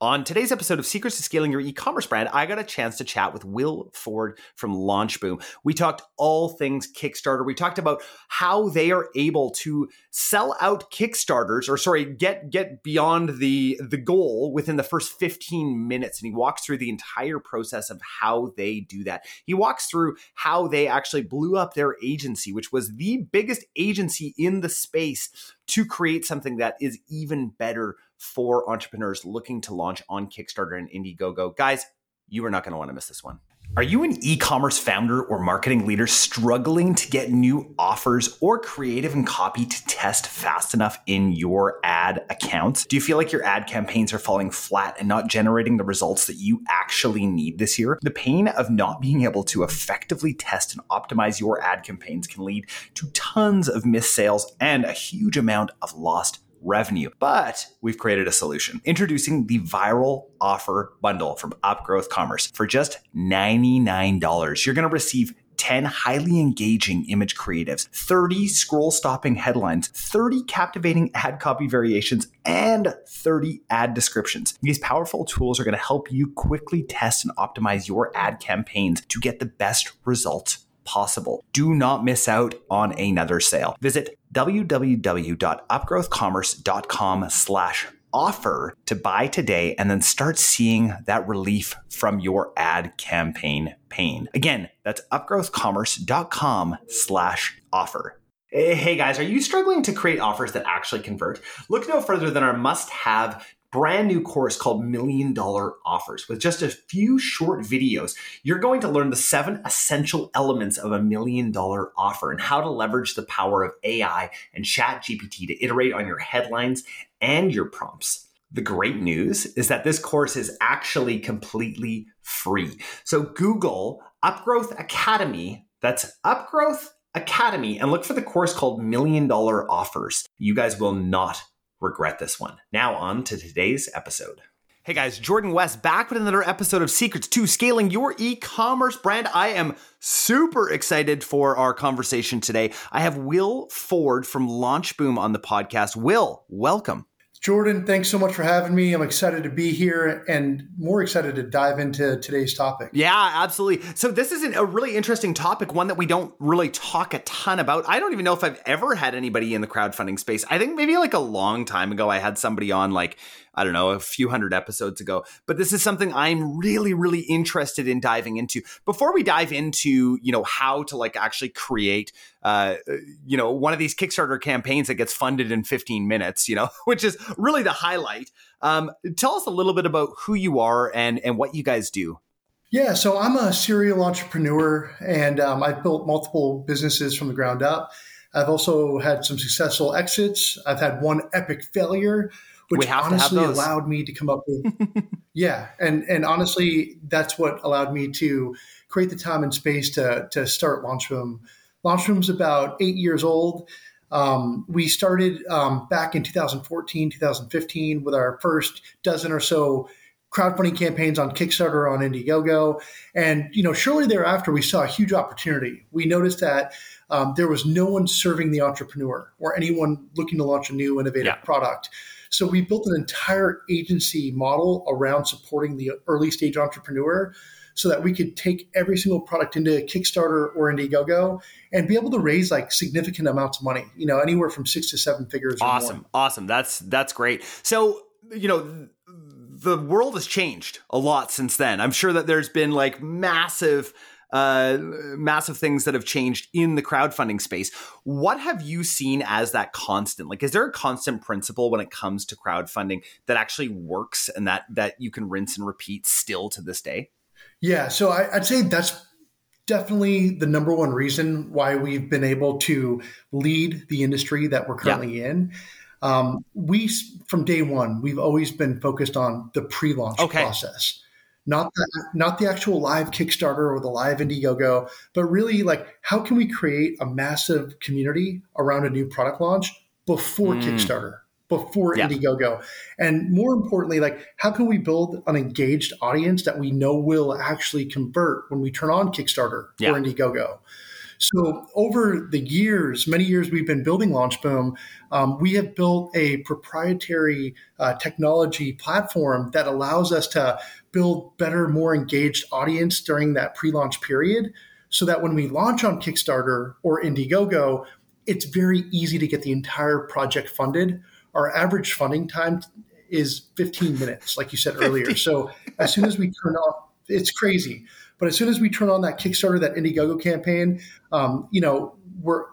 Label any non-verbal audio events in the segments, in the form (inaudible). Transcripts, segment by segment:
On today's episode of Secrets to Scaling Your E-commerce Brand, I got a chance to chat with Will Ford from LaunchBoom. We talked all things Kickstarter. We talked about how they are able to sell out Kickstarters, or sorry, get get beyond the the goal within the first 15 minutes. And he walks through the entire process of how they do that. He walks through how they actually blew up their agency, which was the biggest agency in the space to create something that is even better for entrepreneurs looking to launch on Kickstarter and Indiegogo. Guys, you are not going to want to miss this one. Are you an e commerce founder or marketing leader struggling to get new offers or creative and copy to test fast enough in your ad accounts? Do you feel like your ad campaigns are falling flat and not generating the results that you actually need this year? The pain of not being able to effectively test and optimize your ad campaigns can lead to tons of missed sales and a huge amount of lost revenue. But we've created a solution. Introducing the viral offer bundle from Upgrowth Commerce for just $99. You're going to receive 10 highly engaging image creatives, 30 scroll stopping headlines, 30 captivating ad copy variations, and 30 ad descriptions. These powerful tools are going to help you quickly test and optimize your ad campaigns to get the best results possible. Do not miss out on another sale. Visit www.upgrowthcommerce.com slash offer to buy today and then start seeing that relief from your ad campaign pain. Again, that's upgrowthcommerce.com slash offer. Hey guys, are you struggling to create offers that actually convert? Look no further than our must have brand new course called Million Dollar Offers. With just a few short videos, you're going to learn the seven essential elements of a million dollar offer and how to leverage the power of AI and Chat GPT to iterate on your headlines and your prompts. The great news is that this course is actually completely free. So Google Upgrowth Academy, that's Upgrowth Academy, and look for the course called Million Dollar Offers. You guys will not regret this one. Now, on to today's episode. Hey guys, Jordan West back with another episode of Secrets to Scaling Your E-commerce Brand. I am super excited for our conversation today. I have Will Ford from Launch Boom on the podcast. Will, welcome. Jordan, thanks so much for having me. I'm excited to be here and more excited to dive into today's topic. Yeah, absolutely. So, this is a really interesting topic, one that we don't really talk a ton about. I don't even know if I've ever had anybody in the crowdfunding space. I think maybe like a long time ago, I had somebody on like I don't know, a few hundred episodes ago. But this is something I'm really, really interested in diving into. Before we dive into, you know, how to like actually create, uh, you know, one of these Kickstarter campaigns that gets funded in 15 minutes, you know, (laughs) which is really the highlight. Um, tell us a little bit about who you are and and what you guys do. Yeah, so I'm a serial entrepreneur, and um, I've built multiple businesses from the ground up. I've also had some successful exits. I've had one epic failure, which honestly allowed me to come up with (laughs) yeah and and honestly that's what allowed me to create the time and space to to start LaunchBoom LaunchBoom's about eight years old. Um, we started um, back in 2014 2015 with our first dozen or so crowdfunding campaigns on kickstarter on indiegogo. And you know shortly thereafter we saw a huge opportunity. We noticed that um, there was no one serving the entrepreneur or anyone looking to launch a new innovative yeah. product so we built an entire agency model around supporting the early stage entrepreneur so that we could take every single product into Kickstarter or Indiegogo and be able to raise like significant amounts of money, you know, anywhere from six to seven figures. Awesome. Awesome. That's, that's great. So, you know, the world has changed a lot since then. I'm sure that there's been like massive uh, massive things that have changed in the crowdfunding space. What have you seen as that constant? Like, is there a constant principle when it comes to crowdfunding that actually works and that that you can rinse and repeat still to this day? Yeah, so I, I'd say that's definitely the number one reason why we've been able to lead the industry that we're currently yeah. in. Um, we from day one, we've always been focused on the pre-launch okay. process not the, not the actual live Kickstarter or the live Indiegogo, but really like how can we create a massive community around a new product launch before mm. Kickstarter, before yeah. Indiegogo, and more importantly, like how can we build an engaged audience that we know will actually convert when we turn on Kickstarter yeah. or Indiegogo. So over the years, many years we've been building LaunchBoom, um, we have built a proprietary uh, technology platform that allows us to build better, more engaged audience during that pre-launch period, so that when we launch on Kickstarter or Indiegogo, it's very easy to get the entire project funded. Our average funding time is 15 minutes, like you said earlier. So as soon as we turn off, it's crazy. But as soon as we turn on that Kickstarter, that Indiegogo campaign, um, you know, we're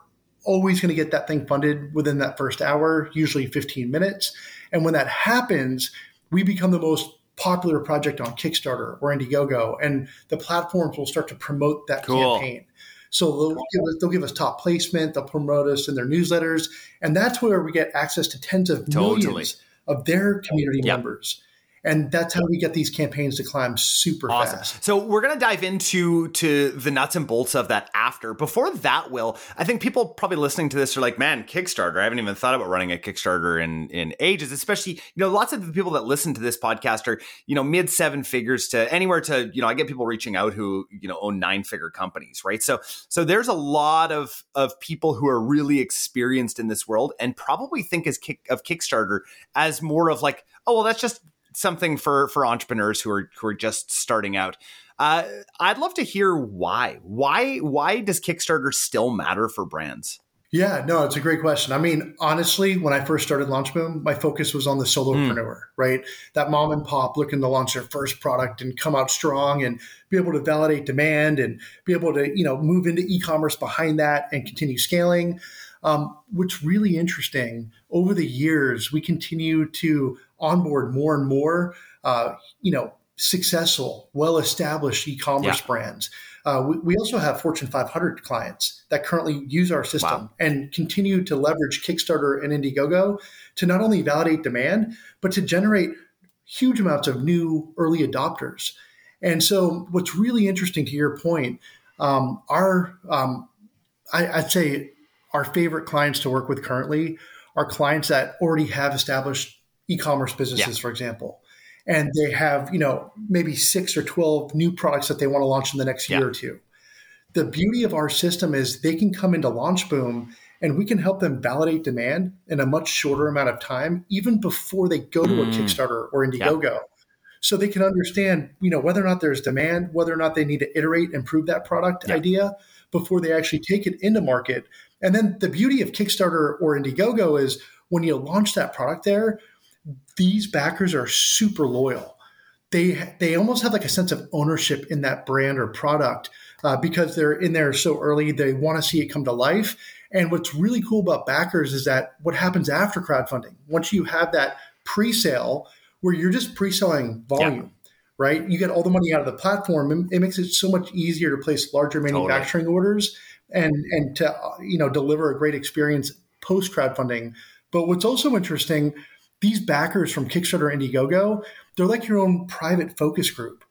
always going to get that thing funded within that first hour, usually 15 minutes. And when that happens, we become the most popular project on Kickstarter or Indiegogo, and the platforms will start to promote that cool. campaign. So they'll give, us, they'll give us top placement, they'll promote us in their newsletters, and that's where we get access to tens of totally. millions of their community yep. members and that's how we get these campaigns to climb super awesome. fast. So we're going to dive into to the nuts and bolts of that after. Before that, Will, I think people probably listening to this are like, "Man, Kickstarter! I haven't even thought about running a Kickstarter in in ages." Especially, you know, lots of the people that listen to this podcast are, you know, mid seven figures to anywhere to, you know, I get people reaching out who you know own nine figure companies, right? So so there's a lot of of people who are really experienced in this world and probably think as kick, of Kickstarter as more of like, oh well, that's just something for for entrepreneurs who are who are just starting out. Uh, I'd love to hear why. Why why does Kickstarter still matter for brands? Yeah, no, it's a great question. I mean, honestly, when I first started LaunchBoom, my focus was on the solopreneur, mm. right? That mom and pop looking to launch their first product and come out strong and be able to validate demand and be able to, you know, move into e-commerce behind that and continue scaling. Um, what's really interesting over the years, we continue to onboard more and more, uh, you know, successful, well-established e-commerce yeah. brands. Uh, we, we, also have Fortune 500 clients that currently use our system wow. and continue to leverage Kickstarter and Indiegogo to not only validate demand, but to generate huge amounts of new early adopters. And so, what's really interesting to your point, um, our um, I, I'd say our favorite clients to work with currently are clients that already have established e-commerce businesses, yeah. for example, and they have you know maybe six or twelve new products that they want to launch in the next year or two. The beauty of our system is they can come into Launch Boom and we can help them validate demand in a much shorter amount of time, even before they go to mm. a Kickstarter or Indiegogo. Yeah. So they can understand, you know, whether or not there's demand, whether or not they need to iterate and prove that product idea before they actually take it into market. And then the beauty of Kickstarter or Indiegogo is when you launch that product there, these backers are super loyal. They they almost have like a sense of ownership in that brand or product uh, because they're in there so early. They want to see it come to life. And what's really cool about backers is that what happens after crowdfunding, once you have that pre-sale where you're just pre-selling volume, yeah. right? You get all the money out of the platform. It makes it so much easier to place larger manufacturing totally. orders and and to you know deliver a great experience post crowdfunding. But what's also interesting these backers from Kickstarter Indiegogo, they're like your own private focus group.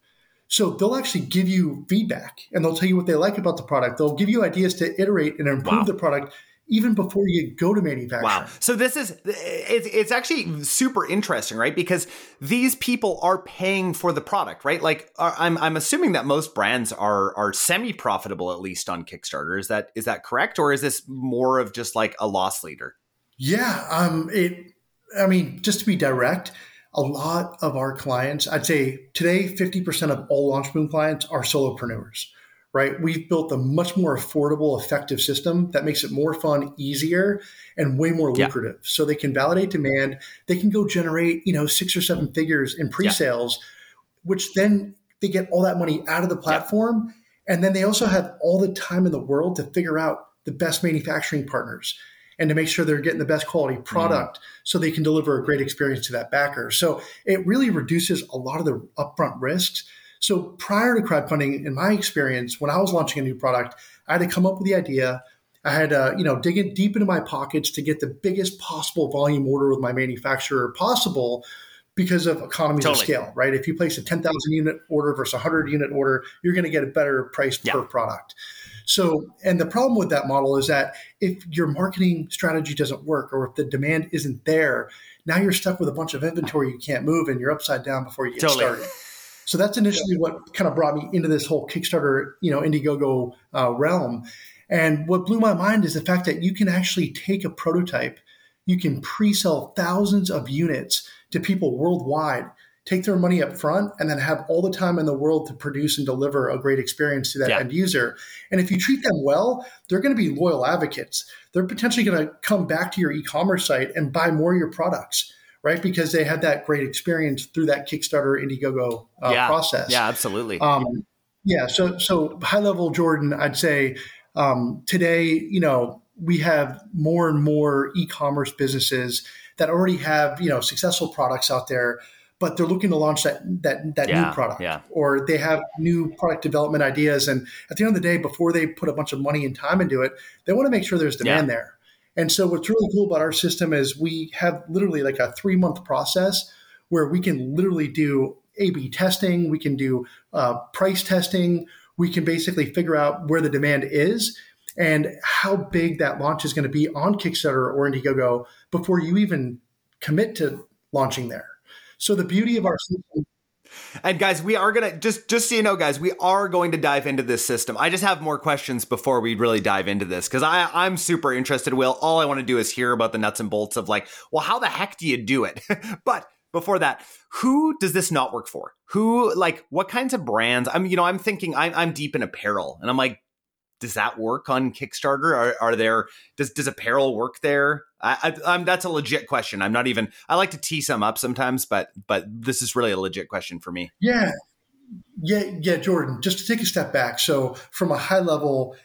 So they'll actually give you feedback and they'll tell you what they like about the product. They'll give you ideas to iterate and improve wow. the product even before you go to manufacturing. Wow. So this is it's, it's actually super interesting, right? Because these people are paying for the product, right? Like uh, I'm I'm assuming that most brands are are semi profitable at least on Kickstarter. Is that is that correct, or is this more of just like a loss leader? Yeah. Um. It I mean, just to be direct, a lot of our clients, I'd say today, 50% of all LaunchBoom clients are solopreneurs, right? We've built a much more affordable, effective system that makes it more fun, easier, and way more lucrative. Yeah. So they can validate demand. They can go generate, you know, six or seven figures in pre-sales, yeah. which then they get all that money out of the platform. Yeah. And then they also have all the time in the world to figure out the best manufacturing partners and to make sure they're getting the best quality product mm. so they can deliver a great experience to that backer. So it really reduces a lot of the upfront risks. So prior to crowdfunding, in my experience, when I was launching a new product, I had to come up with the idea. I had to, you know, dig in deep into my pockets to get the biggest possible volume order with my manufacturer possible because of economies totally. of scale, right? If you place a 10,000 unit order versus a 100 unit order, you're going to get a better price yeah. per product. So, and the problem with that model is that if your marketing strategy doesn't work or if the demand isn't there, now you're stuck with a bunch of inventory you can't move and you're upside down before you get totally. started. So that's initially what kind of brought me into this whole Kickstarter, you know, Indiegogo uh, realm. And what blew my mind is the fact that you can actually take a prototype, you can pre sell thousands of units to people worldwide, take their money up front, and then have all the time in the world to produce and deliver a great experience to that yeah. end user. And if you treat them well, they're going to be loyal advocates. They're potentially going to come back to your e commerce site and buy more of your products right? Because they had that great experience through that Kickstarter Indiegogo uh, yeah. process. Yeah, absolutely. Um, yeah. So, so high level, Jordan, I'd say um, today, you know, we have more and more e-commerce businesses that already have, you know, successful products out there, but they're looking to launch that that that yeah, new product, yeah. or they have new product development ideas. And at the end of the day, before they put a bunch of money and time into it, they want to make sure there's demand yeah. there. And so, what's really cool about our system is we have literally like a three month process where we can literally do A B testing, we can do uh, price testing, we can basically figure out where the demand is and how big that launch is going to be on Kickstarter or Indiegogo before you even commit to launching there. So, the beauty of our system and guys, we are gonna just just so you know, guys, we are going to dive into this system. I just have more questions before we really dive into this because I I'm super interested. Will all I want to do is hear about the nuts and bolts of like, well, how the heck do you do it? (laughs) but before that, who does this not work for? Who like what kinds of brands? I'm you know I'm thinking I'm I'm deep in apparel, and I'm like, does that work on Kickstarter? Are, are there does does apparel work there? I, I, that's a legit question. I'm not even. I like to tee some up sometimes, but but this is really a legit question for me. Yeah, yeah, yeah, Jordan. Just to take a step back. So from a high level,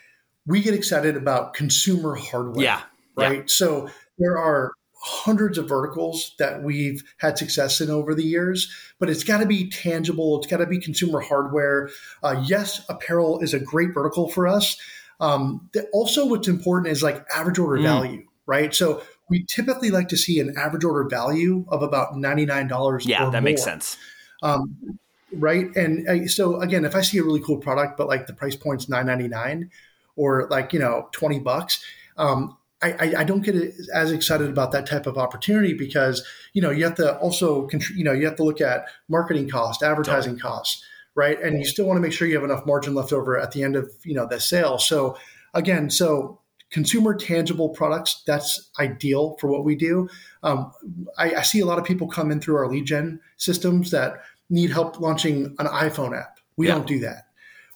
we get excited about consumer hardware. Yeah, right. Yeah. So there are hundreds of verticals that we've had success in over the years, but it's got to be tangible. It's got to be consumer hardware. Uh, yes, apparel is a great vertical for us. Um, also, what's important is like average order mm. value, right? So we typically like to see an average order value of about ninety nine dollars. Yeah, that more. makes sense. Um, right, and uh, so again, if I see a really cool product, but like the price point's nine ninety nine, or like you know twenty bucks. Um, I, I, don't get as excited about that type of opportunity because you know you have to also you know you have to look at marketing cost, advertising totally. costs, right? And you still want to make sure you have enough margin left over at the end of you know the sale. So again, so consumer tangible products that's ideal for what we do. Um, I, I see a lot of people come in through our lead gen systems that need help launching an iPhone app. We yeah. don't do that.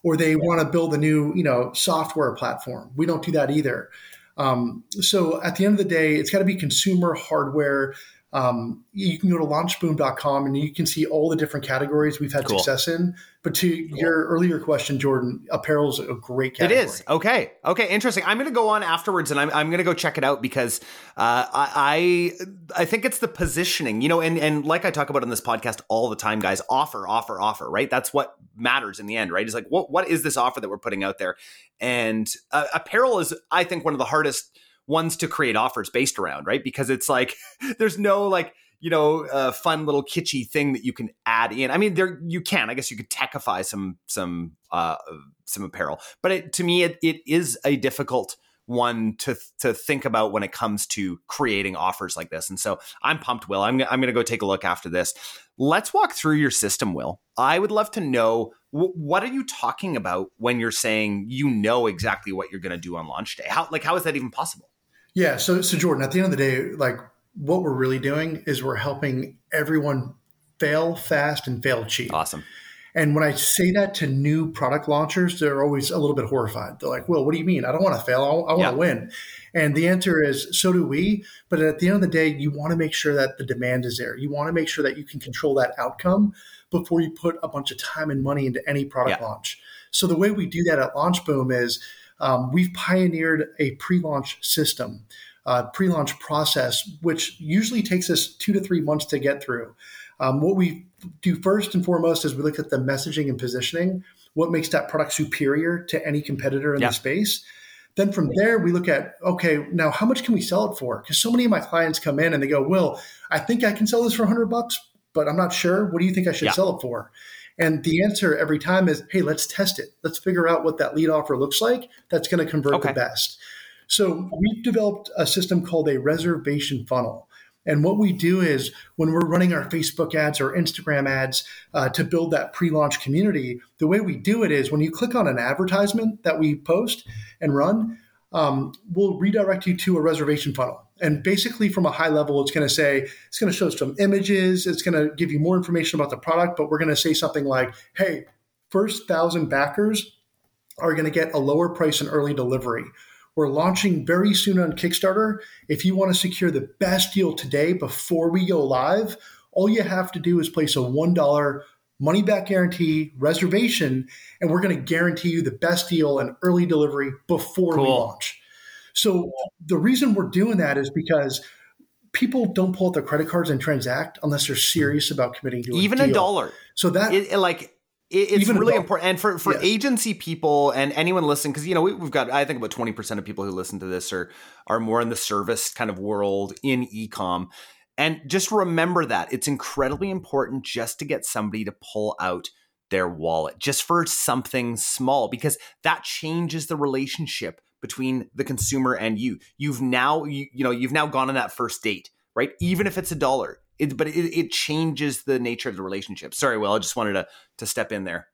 Or they want to build a new, you know, software platform. We don't do that either. Um, so at the end of the day, it's got to be consumer hardware. Um, you can go to launchboom.com and you can see all the different categories we've had cool. success in. But to cool. your earlier question, Jordan, apparel is a great category. It is. Okay. Okay. Interesting. I'm going to go on afterwards and I'm, I'm going to go check it out because uh, I, I think it's the positioning, you know, and, and like I talk about on this podcast all the time, guys, offer, offer, offer, right? That's what matters in the end, right? It's like, what, what is this offer that we're putting out there? And uh, apparel is, I think, one of the hardest – ones to create offers based around, right? Because it's like (laughs) there's no like you know uh, fun little kitschy thing that you can add in. I mean, there you can. I guess you could techify some some uh, some apparel, but it, to me, it, it is a difficult one to to think about when it comes to creating offers like this. And so I'm pumped, Will. I'm I'm going to go take a look after this. Let's walk through your system, Will. I would love to know what are you talking about when you're saying you know exactly what you're going to do on launch day? How like how is that even possible? Yeah. So, so Jordan, at the end of the day, like what we're really doing is we're helping everyone fail fast and fail cheap. Awesome. And when I say that to new product launchers, they're always a little bit horrified. They're like, well, what do you mean? I don't want to fail. I, I want to win. And the answer is, so do we. But at the end of the day, you want to make sure that the demand is there. You want to make sure that you can control that outcome before you put a bunch of time and money into any product launch. So the way we do that at Launch Boom is um, we've pioneered a pre-launch system, uh, pre-launch process, which usually takes us two to three months to get through. Um, what we do first and foremost is we look at the messaging and positioning, what makes that product superior to any competitor in yeah. the space. Then from there, we look at, okay, now how much can we sell it for? Because so many of my clients come in and they go, Will, I think I can sell this for 100 bucks, but I'm not sure. What do you think I should yeah. sell it for? And the answer every time is, hey, let's test it. Let's figure out what that lead offer looks like that's going to convert okay. the best. So we've developed a system called a reservation funnel. And what we do is when we're running our Facebook ads or Instagram ads uh, to build that pre launch community, the way we do it is when you click on an advertisement that we post and run, um, we'll redirect you to a reservation funnel. And basically, from a high level, it's going to say, it's going to show some images, it's going to give you more information about the product, but we're going to say something like, hey, first thousand backers are going to get a lower price and early delivery we're launching very soon on Kickstarter. If you want to secure the best deal today before we go live, all you have to do is place a $1 money back guarantee reservation, and we're going to guarantee you the best deal and early delivery before cool. we launch. So the reason we're doing that is because people don't pull out their credit cards and transact unless they're serious about committing to even a, a dollar. So that it, like it, it's Even really important, and for for agency people and anyone listening, because you know we, have got I think about twenty percent of people who listen to this are are more in the service kind of world in ecom, and just remember that it's incredibly important just to get somebody to pull out their wallet just for something small because that changes the relationship between the consumer and you. You've now you, you know you've now gone on that first date, right? Even if it's a dollar, it, but it, it changes the nature of the relationship. Sorry, Will, I just wanted to to step in there.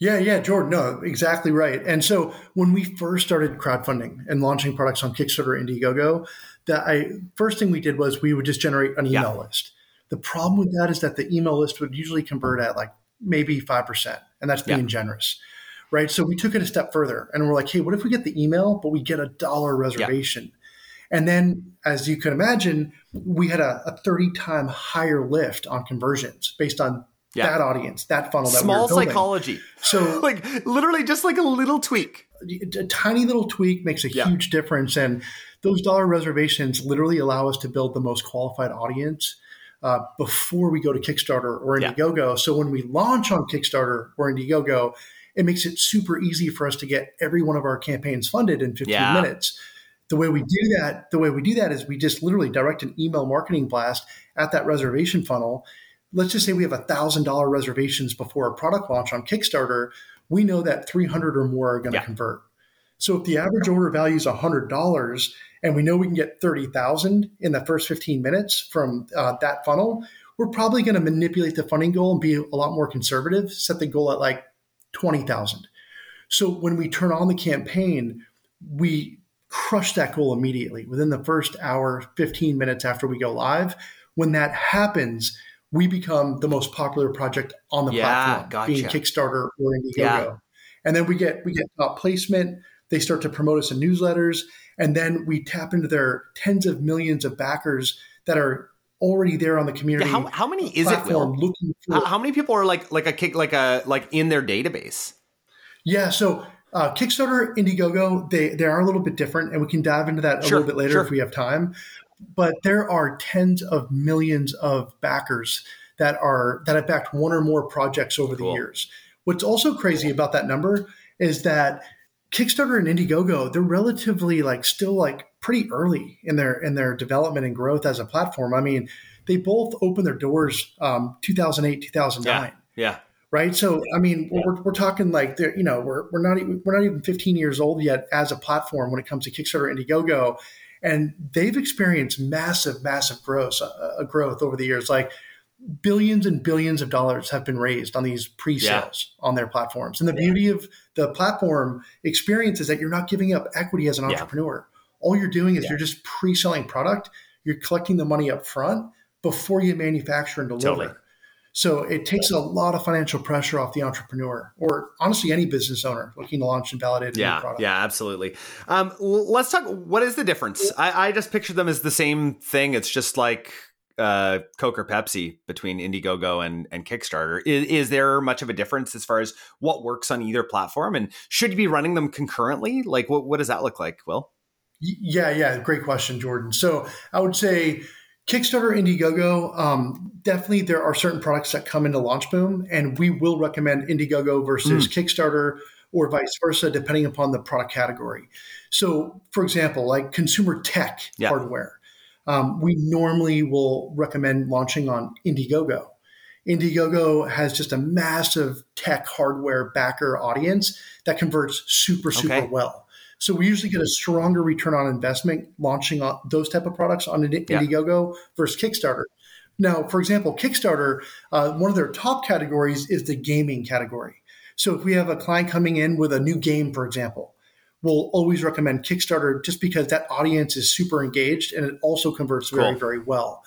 Yeah, yeah, Jordan. No, exactly right. And so when we first started crowdfunding and launching products on Kickstarter, Indiegogo, the I, first thing we did was we would just generate an email yeah. list. The problem with that is that the email list would usually convert at like maybe five percent, and that's being yeah. generous, right? So we took it a step further, and we're like, hey, what if we get the email, but we get a dollar reservation? Yeah. And then, as you can imagine, we had a, a 30 time higher lift on conversions based on yeah. that audience, that funnel, that small we psychology. So, (laughs) like literally, just like a little tweak, a tiny little tweak makes a yeah. huge difference. And those dollar reservations literally allow us to build the most qualified audience uh, before we go to Kickstarter or Indiegogo. Yeah. So when we launch on Kickstarter or Indiegogo, it makes it super easy for us to get every one of our campaigns funded in 15 yeah. minutes the way we do that, the way we do that is we just literally direct an email marketing blast at that reservation funnel. Let's just say we have a thousand dollar reservations before a product launch on Kickstarter. We know that 300 or more are going to yeah. convert. So if the average order value is $100 and we know we can get 30,000 in the first 15 minutes from uh, that funnel, we're probably going to manipulate the funding goal and be a lot more conservative, set the goal at like 20,000. So when we turn on the campaign, we crush that goal immediately within the first hour, 15 minutes after we go live. When that happens, we become the most popular project on the yeah, platform, gotcha. being Kickstarter or Indiegogo. Yeah. And then we get we get top placement. They start to promote us in newsletters, and then we tap into their tens of millions of backers that are already there on the community. Yeah, how, how, many is it? Will? Looking for, how, how many people are like like a kick like a like in their database? Yeah, so uh, Kickstarter, Indiegogo, they they are a little bit different, and we can dive into that a sure, little bit later sure. if we have time. But there are tens of millions of backers that are that have backed one or more projects over cool. the years. What's also crazy cool. about that number is that Kickstarter and Indiegogo, they're relatively like still like pretty early in their in their development and growth as a platform. I mean, they both opened their doors um, 2008, 2009. Yeah. yeah right? So, I mean, yeah. we're, we're talking like, they're, you know, we're, we're not even, we're not even 15 years old yet as a platform when it comes to Kickstarter, Indiegogo, and they've experienced massive, massive growth, uh, growth over the years. Like billions and billions of dollars have been raised on these pre-sales yeah. on their platforms. And the beauty of the platform experience is that you're not giving up equity as an entrepreneur. All you're doing is you're just pre-selling product. You're collecting the money up front before you manufacture and deliver. Totally. So it takes a lot of financial pressure off the entrepreneur, or honestly, any business owner looking to launch and validate a yeah, new product. Yeah, absolutely. Um, let's talk. What is the difference? I, I just picture them as the same thing. It's just like uh, Coke or Pepsi between Indiegogo and, and Kickstarter. Is, is, there much of a difference as far as what works on either platform, and should you be running them concurrently? Like, what what does that look like? Will? Yeah, yeah, great question, Jordan. So I would say Kickstarter, Indiegogo, um, definitely there are certain products that come into launch boom, and we will recommend Indiegogo versus mm. Kickstarter or vice versa, depending upon the product category. So, for example, like consumer tech yeah. hardware, um, we normally will recommend launching on Indiegogo. Indiegogo has just a massive tech hardware backer audience that converts super, super okay. well. So we usually get a stronger return on investment launching those type of products on Indiegogo yeah. versus Kickstarter. Now, for example, Kickstarter, uh, one of their top categories is the gaming category. So if we have a client coming in with a new game, for example, we'll always recommend Kickstarter just because that audience is super engaged and it also converts very, cool. very well.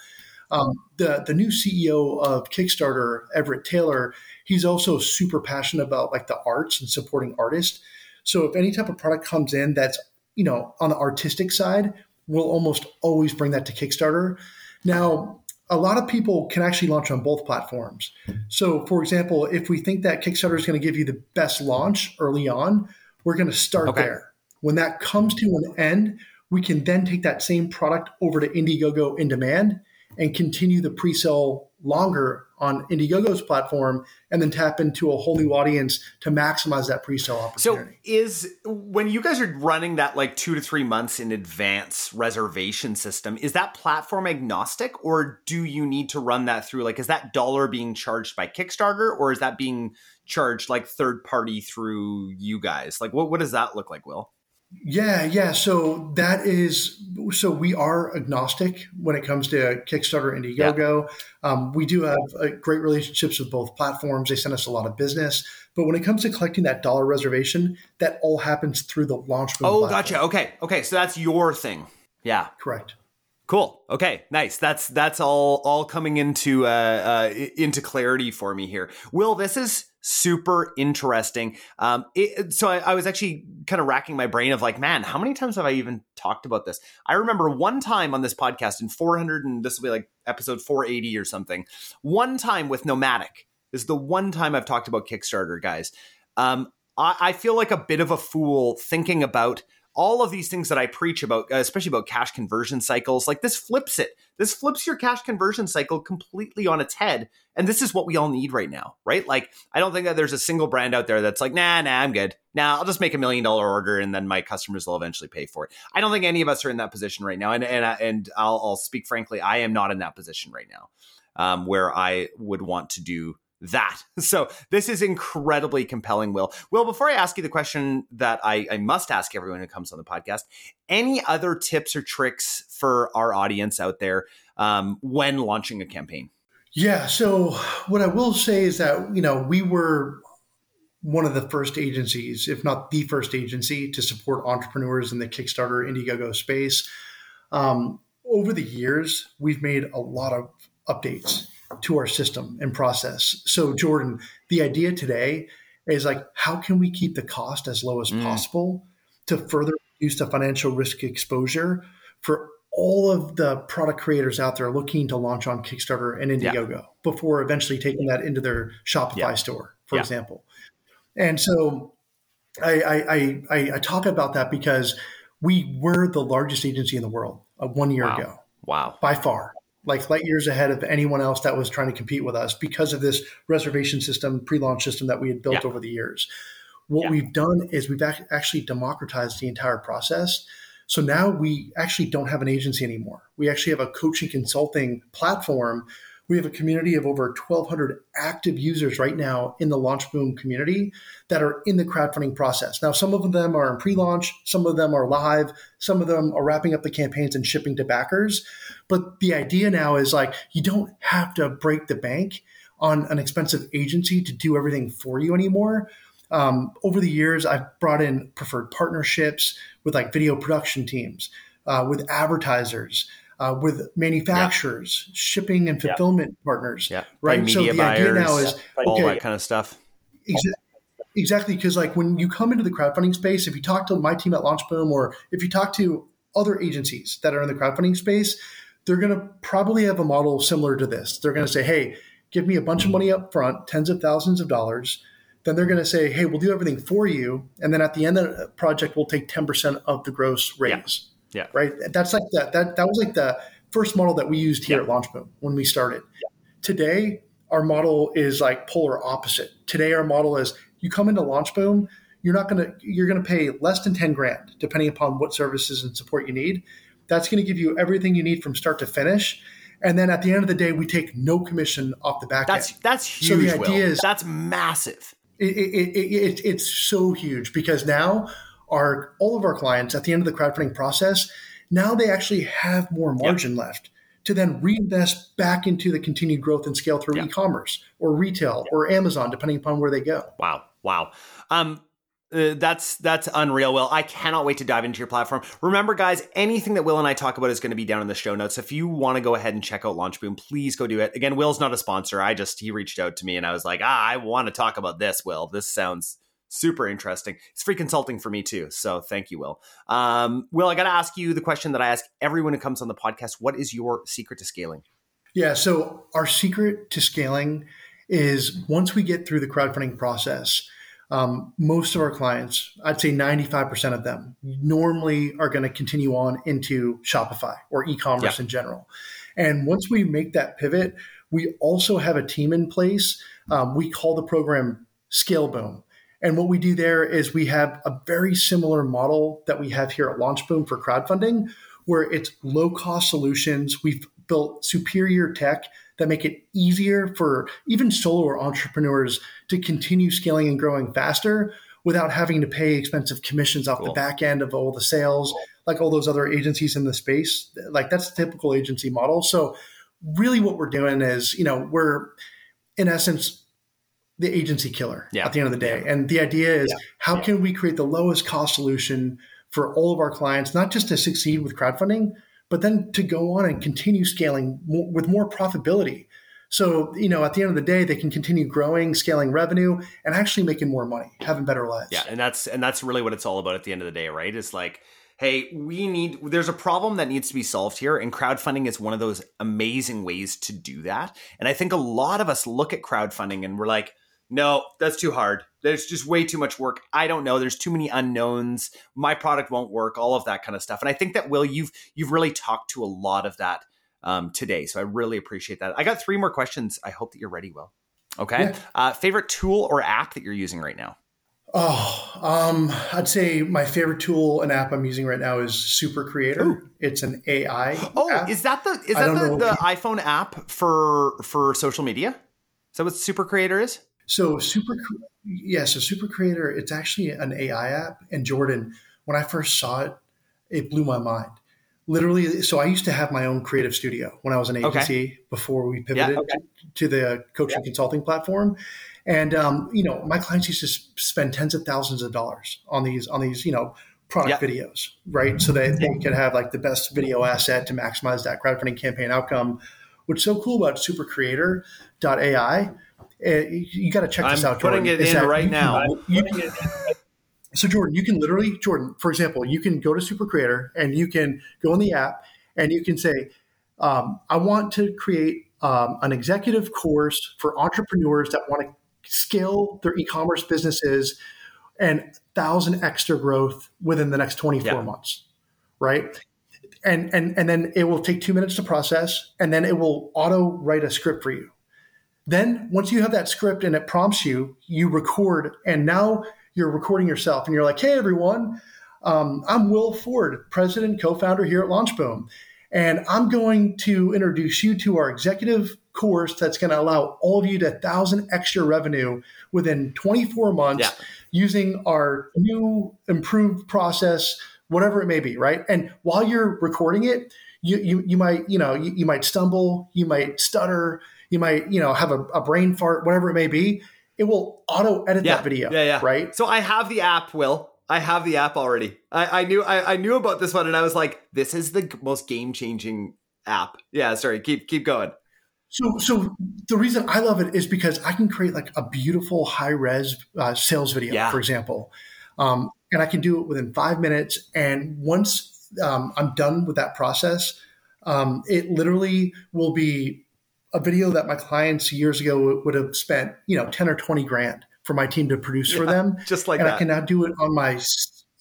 Um, the the new CEO of Kickstarter, Everette Taylor, he's also super passionate about like the arts and supporting artists. So if any type of product comes in that's you know on the artistic side, we'll almost always bring that to Kickstarter. Now, a lot of people can actually launch on both platforms. So, for example, if we think that Kickstarter is going to give you the best launch early on, we're going to start okay. there. When that comes to an end, we can then take that same product over to Indiegogo in demand and continue the pre-sale longer on Indiegogo's platform and then tap into a whole new audience to maximize that pre-sale opportunity. So is when you guys are running that like 2 to 3 months in advance reservation system is that platform agnostic or do you need to run that through like is that dollar being charged by Kickstarter or is that being charged like third party through you guys? Like what what does that look like, Will? Yeah, yeah. So that is so we are agnostic when it comes to Kickstarter, Indiegogo. Yeah. Um, we do have uh, great relationships with both platforms. They send us a lot of business, but when it comes to collecting that dollar reservation, that all happens through the launch. Oh, platform. gotcha. Okay, okay. So that's your thing. Yeah, correct. Cool. Okay. Nice. That's that's all all coming into uh, uh into clarity for me here. Will, this is super interesting. Um, it, so I, I, was actually kind of racking my brain of like, man, how many times have I even talked about this? I remember one time on this podcast in 400, and this will be like episode 480 or something. One time with Nomadic is the one time I've talked about Kickstarter, guys. Um, I, I feel like a bit of a fool thinking about all of these things that I preach about, uh, especially about cash conversion cycles, like this flips it. This flips your cash conversion cycle completely on its head. And this is what we all need right now, right? Like, I don't think that there's a single brand out there that's like, nah, nah, I'm good. Nah, I'll just make a million dollar order and then my customers will eventually pay for it. I don't think any of us are in that position right now. And, and, uh, and I'll, I'll speak frankly, I am not in that position right now um, where I would want to do that. (laughs) So this is incredibly compelling, Will. Will, before I ask you the question that I, I, must ask everyone who comes on the podcast, any other tips or tricks for our audience out there um, when launching a campaign? Yeah. So what I will say is that, you know, we were one of the first agencies, if not the first agency, to support entrepreneurs in the Kickstarter Indiegogo space. Um, over the years, we've made a lot of updates to our system and process. So, Jordan, the idea today is like, how can we keep the cost as low as mm. possible to further reduce the financial risk exposure for all of the product creators out there looking to launch on Kickstarter and Indiegogo yeah. before eventually taking that into their Shopify yeah. store, for yeah. example. And so I, I, I, I, talk about that because we were the largest agency in the world uh, one year wow. ago. Wow. By far like light years ahead of anyone else that was trying to compete with us because of this reservation system, pre-launch system that we had built yeah. over the years. What yeah. we've done is we've actually democratized the entire process. So now we actually don't have an agency anymore. We actually have a coaching consulting platform we have a community of over 1,200 active users right now in the LaunchBoom community that are in the crowdfunding process. Now, some of them are in pre launch, some of them are live, some of them are wrapping up the campaigns and shipping to backers. But the idea now is like you don't have to break the bank on an expensive agency to do everything for you anymore. Um, over the years, I've brought in preferred partnerships with like video production teams, uh, with advertisers uh, with manufacturers, yeah. shipping and fulfillment yeah. partners. Yeah. Right. so the buyers, idea now is yeah. all that kind of stuff. Exa- exactly. Because like when you come into the crowdfunding space, if you talk to my team at LaunchBoom or if you talk to other agencies that are in the crowdfunding space, they're going to probably have a model similar to this. They're going to say, hey, give me a bunch of money up front, tens of thousands of dollars. Then they're going to say, hey, we'll do everything for you. And then at the end of the project, we'll take 10% of the gross raise. Yeah. Right. That's like that. That that was like the first model that we used here yeah. at LaunchBoom when we started. Yeah. Today, our model is like polar opposite. Today, our model is you come into LaunchBoom, you're not gonna you're gonna pay less than ten grand, depending upon what services and support you need. That's going to give you everything you need from start to finish. And then at the end of the day, we take no commission off the back that's, end. That's huge. So the idea Will. is that's massive. It, it, it, it's so huge because now our all of our clients at the end of the crowdfunding process, now they actually have more margin yep. left to then reinvest back into the continued growth and scale through yep. e-commerce or retail or Amazon, depending upon where they go. Wow, wow. Um, uh, that's that's unreal, Will. I cannot wait to dive into your platform. Remember, guys, anything that Will and I talk about is going to be down in the show notes. If you want to go ahead and check out Launchboom, please go do it. Again, Will's not a sponsor. I just he reached out to me and I was like, ah, I want to talk about this. Will, this sounds super interesting. It's free consulting for me too. So thank you, Will. Um, Will, I got to ask you the question that I ask everyone who comes on the podcast: What is your secret to scaling? Yeah, so our secret to scaling is once we get through the crowdfunding process um, most of our clients, I'd say 95% of them, normally are going to continue on into Shopify or e commerce in general. And once we make that pivot, we also have a team in place. Um, we call the program Scale Boom. And what we do there is we have a very similar model that we have here at Launchboom for crowdfunding, where it's low cost solutions. We've built superior tech that make it easier for even solo entrepreneurs to continue scaling and growing faster without having to pay expensive commissions off cool. the back end of all the sales, cool. like all those other agencies in the space. Like that's the typical agency model. So really what we're doing is, you know, we're in essence the agency killer yeah. at the end of the day. Yeah. And the idea is yeah. how can we create the lowest cost solution for all of our clients, not just to succeed with crowdfunding, but then to go on and continue scaling more, with more profitability. So, you know, at the end of the day, they can continue growing, scaling revenue, and actually making more money, having better lives. Yeah, and that's and that's really what it's all about at the end of the day, right? It's like, hey, we need there's a problem that needs to be solved here, and crowdfunding is one of those amazing ways to do that. And I think a lot of us look at crowdfunding and we're like, no, that's too hard. There's just way too much work. I don't know. There's too many unknowns. My product won't work. All of that kind of stuff. And I think that Will, you've you've really talked to a lot of that um, today. So I really appreciate that. I got three more questions. I hope that you're ready, Will. Okay. Yeah. Uh, favorite tool or app that you're using right now? Oh, um, I'd say my favorite tool and app I'm using right now is Supercreator. Ooh. It's an AI. Oh, app. is that the is that the, the iPhone app for for social media? Is that what Supercreator is? So super, yeah. So Supercreator, it's actually an AI app. And Jordan, when I first saw it, it blew my mind. Literally, so I used to have my own creative studio when I was an agency okay. before we pivoted yeah, okay. to, the coaching yeah. consulting platform. And um, you know, my clients used to spend tens of thousands of dollars on these on these you know product yeah. videos, right? So that they could have like the best video asset to maximize that crowdfunding campaign outcome. What's so cool about supercreator.ai uh, you got to check this I'm out. Jordan, putting it in right now. So Jordan, you can literally, Jordan, for example, you can go to Supercreator and you can go in the app and you can say, um, I want to create um, an executive course for entrepreneurs that want to scale their e-commerce businesses and thousand extra growth within the next 24 yeah. months. Right. And, and, and then it will take two minutes to process and then it will auto write a script for you. Then once you have that script and it prompts you, you record, and now you're recording yourself, and you're like, "Hey everyone, um, I'm Will Ford, president, co-founder here at Launchboom, and I'm going to introduce you to our executive course that's going to allow all of you to thousand extra revenue within 24 months yeah. using our new improved process, whatever it may be, right? And while you're recording it, you you, you might you know you, you might stumble, you might stutter, you might, you know, have a, a brain fart, whatever it may be. It will auto edit yeah, that video. Yeah, yeah. Right. So I have the app, Will. I have the app already. I, I knew I, I knew about this one and I was like, this is the most game changing app. Yeah, sorry, keep keep going. So, so the reason I love it is because I can create like a beautiful high res uh, sales video, yeah. for example, um, and I can do it within five minutes. And once um, I'm done with that process, um, it literally will be a video that my clients years ago would have spent, you know, 10 or 20 grand for my team to produce yeah, for them. (laughs) Just like and that. I can now do it on my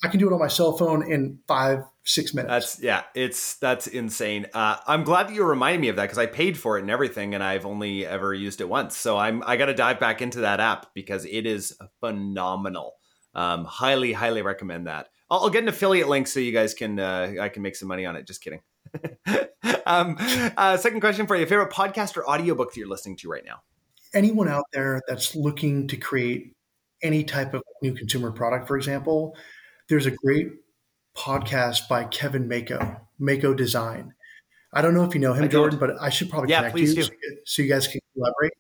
I can do it on my cell phone in five, six minutes. That's yeah, it's that's insane. Uh, I'm glad that you reminded me of that because I paid for it and everything, and I've only ever used it once. So I'm I got to dive back into that app because it is phenomenal. Um, highly, highly recommend that. I'll, I'll, get an affiliate link so you guys can uh, I can make some money on it. Just kidding. (laughs) um, uh, second question for you: favorite podcast or audiobook that you're listening to right now? Anyone out there that's looking to create any type of new consumer product, for example, there's a great podcast by Kevin Mako, Mako Design. I don't know if you know him, Jordan, but I should probably yeah, connect you do. so you guys can collaborate.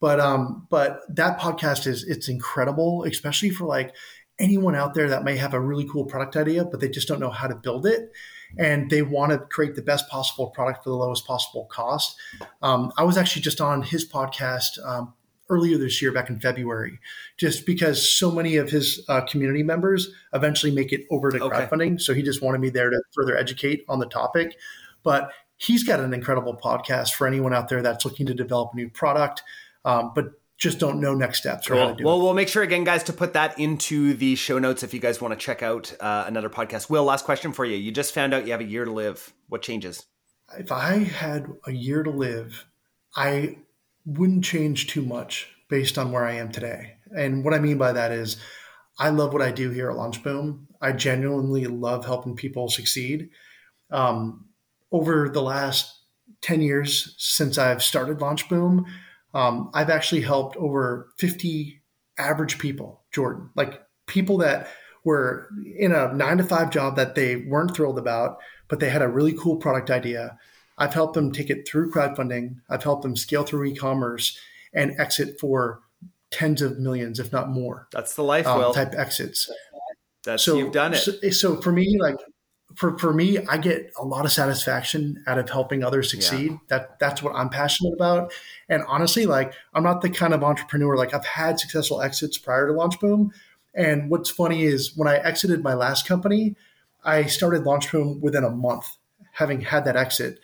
But um, but that podcast is it's incredible, especially for like anyone out there that may have a really cool product idea, but they just don't know how to build it, and they want to create the best possible product for the lowest possible cost. Um, I was actually just on his podcast um, earlier this year, back in February, just because so many of his uh, community members eventually make it over to Okay. crowdfunding. So he just wanted me there to further educate on the topic. But he's got an incredible podcast for anyone out there that's looking to develop a new product, um, but just don't know next steps or how to do Well, it. we'll make sure again, guys, to put that into the show notes if you guys want to check out uh, another podcast. Will, last question for you. You just found out you have a year to live. What changes? If I had a year to live, I wouldn't change too much based on where I am today. And what I mean by that is, I love what I do here at LaunchBoom. I genuinely love helping people succeed. Um, over the last 10 years since I've started LaunchBoom, um, I've actually helped over 50 average people, Jordan, like people that were in a nine to five job that they weren't thrilled about, but they had a really cool product idea. I've helped them take it through crowdfunding. I've helped them scale through e-commerce and exit for tens of millions, if not more, That's the life, um, type exits. That's So you've done it. So, so for me, like for for me, I get a lot of satisfaction out of helping others succeed. That that's what I'm passionate about. And honestly, like I'm not the kind of entrepreneur like I've had successful exits prior to LaunchBoom. And what's funny is when I exited my last company, I started LaunchBoom within a month, having had that exit.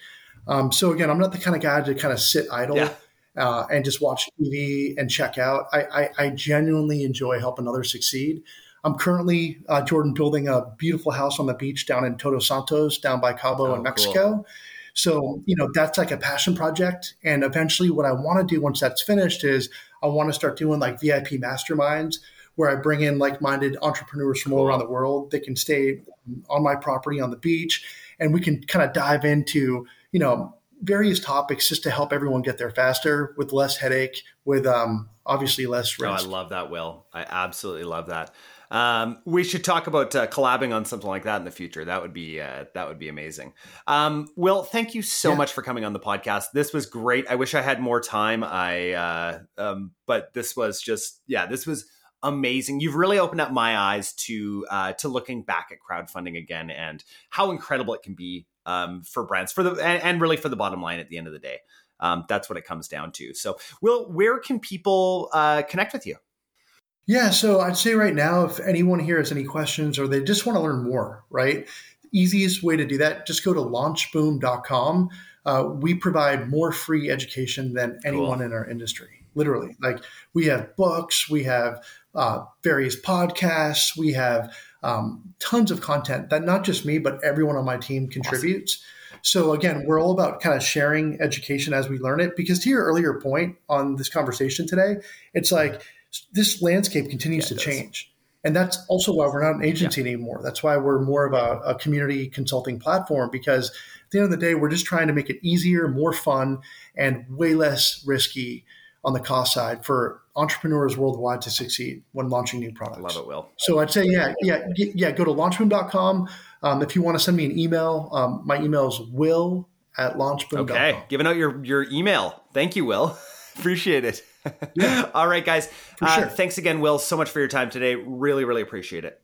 Um, so again, I'm not the kind of guy to kind of sit idle. Yeah. Uh, and just watch TV and check out. I, I, I genuinely enjoy helping others succeed. I'm currently, uh, Jordan, building a beautiful house on the beach down in Todos Santos, down by Cabo Oh, in Mexico. So, you know, that's like a passion project. And eventually, what I want to do once that's finished is I want to start doing like VIP masterminds where I bring in like minded entrepreneurs from all around the world. They can stay on my property on the beach and we can kind of dive into, you know, various topics just to help everyone get there faster with less headache, with um, obviously less risk. Oh, I love that, Will. I absolutely love that. Um, we should talk about uh, collabing on something like that in the future. That would be uh, that would be amazing. Um, Will, thank you so Yeah. much for coming on the podcast. This was great. I wish I had more time. I uh, um, but this was just yeah, this was amazing. You've really opened up my eyes to uh, to looking back at crowdfunding again and how incredible it can be um, for brands for the and, and really for the bottom line at the end of the day. Um, that's what it comes down to. So, Will, where can people uh, connect with you? Yeah, so I'd say right now, if anyone here has any questions or they just want to learn more, right? The easiest way to do that, just go to launchboom.com. Uh, we provide more free education than anyone in our industry, literally. Like we have books, we have uh, various podcasts, we have um, tons of content that not just me, but everyone on my team contributes. So again, we're all about kind of sharing education as we learn it. Because to your earlier point on this conversation today, it's like this landscape continues Yeah, to change. And that's also why we're not an agency anymore. That's why we're more of a, a community consulting platform because at the end of the day, we're just trying to make it easier, more fun, and way less risky on the cost side for entrepreneurs worldwide to succeed when launching new products. I love it, Will. So I'd say, yeah, yeah, yeah. Go to launchboom.com. Um, if you want to send me an email, um, my email is will at launchboom.com. Okay, giving out your your email. Thank you, Will. (laughs) Appreciate it. Yeah. (laughs) All right, guys. Uh, sure. Thanks again, Will, so much for your time today. Really, really appreciate it.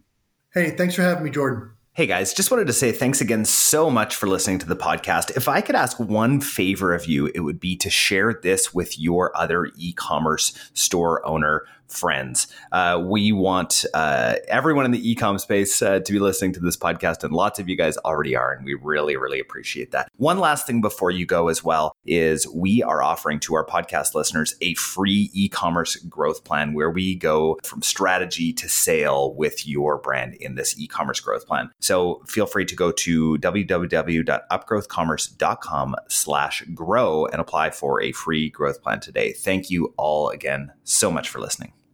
Hey, thanks for having me, Jordan. Hey guys, just wanted to say thanks again so much for listening to the podcast. If I could ask one favor of you, it would be to share this with your other e commerce store owner friends. Uh, we want uh, everyone in the e-com space uh, to be listening to this podcast, and lots of you guys already are, and we really, really appreciate that. One last thing before you go as well is we are offering to our podcast listeners a free e-commerce growth plan where we go from strategy to sale with your brand in this e-commerce growth plan. So feel free to go to www.upgrowthcommerce.com slash grow and apply for a free growth plan today. Thank you all again so much for listening.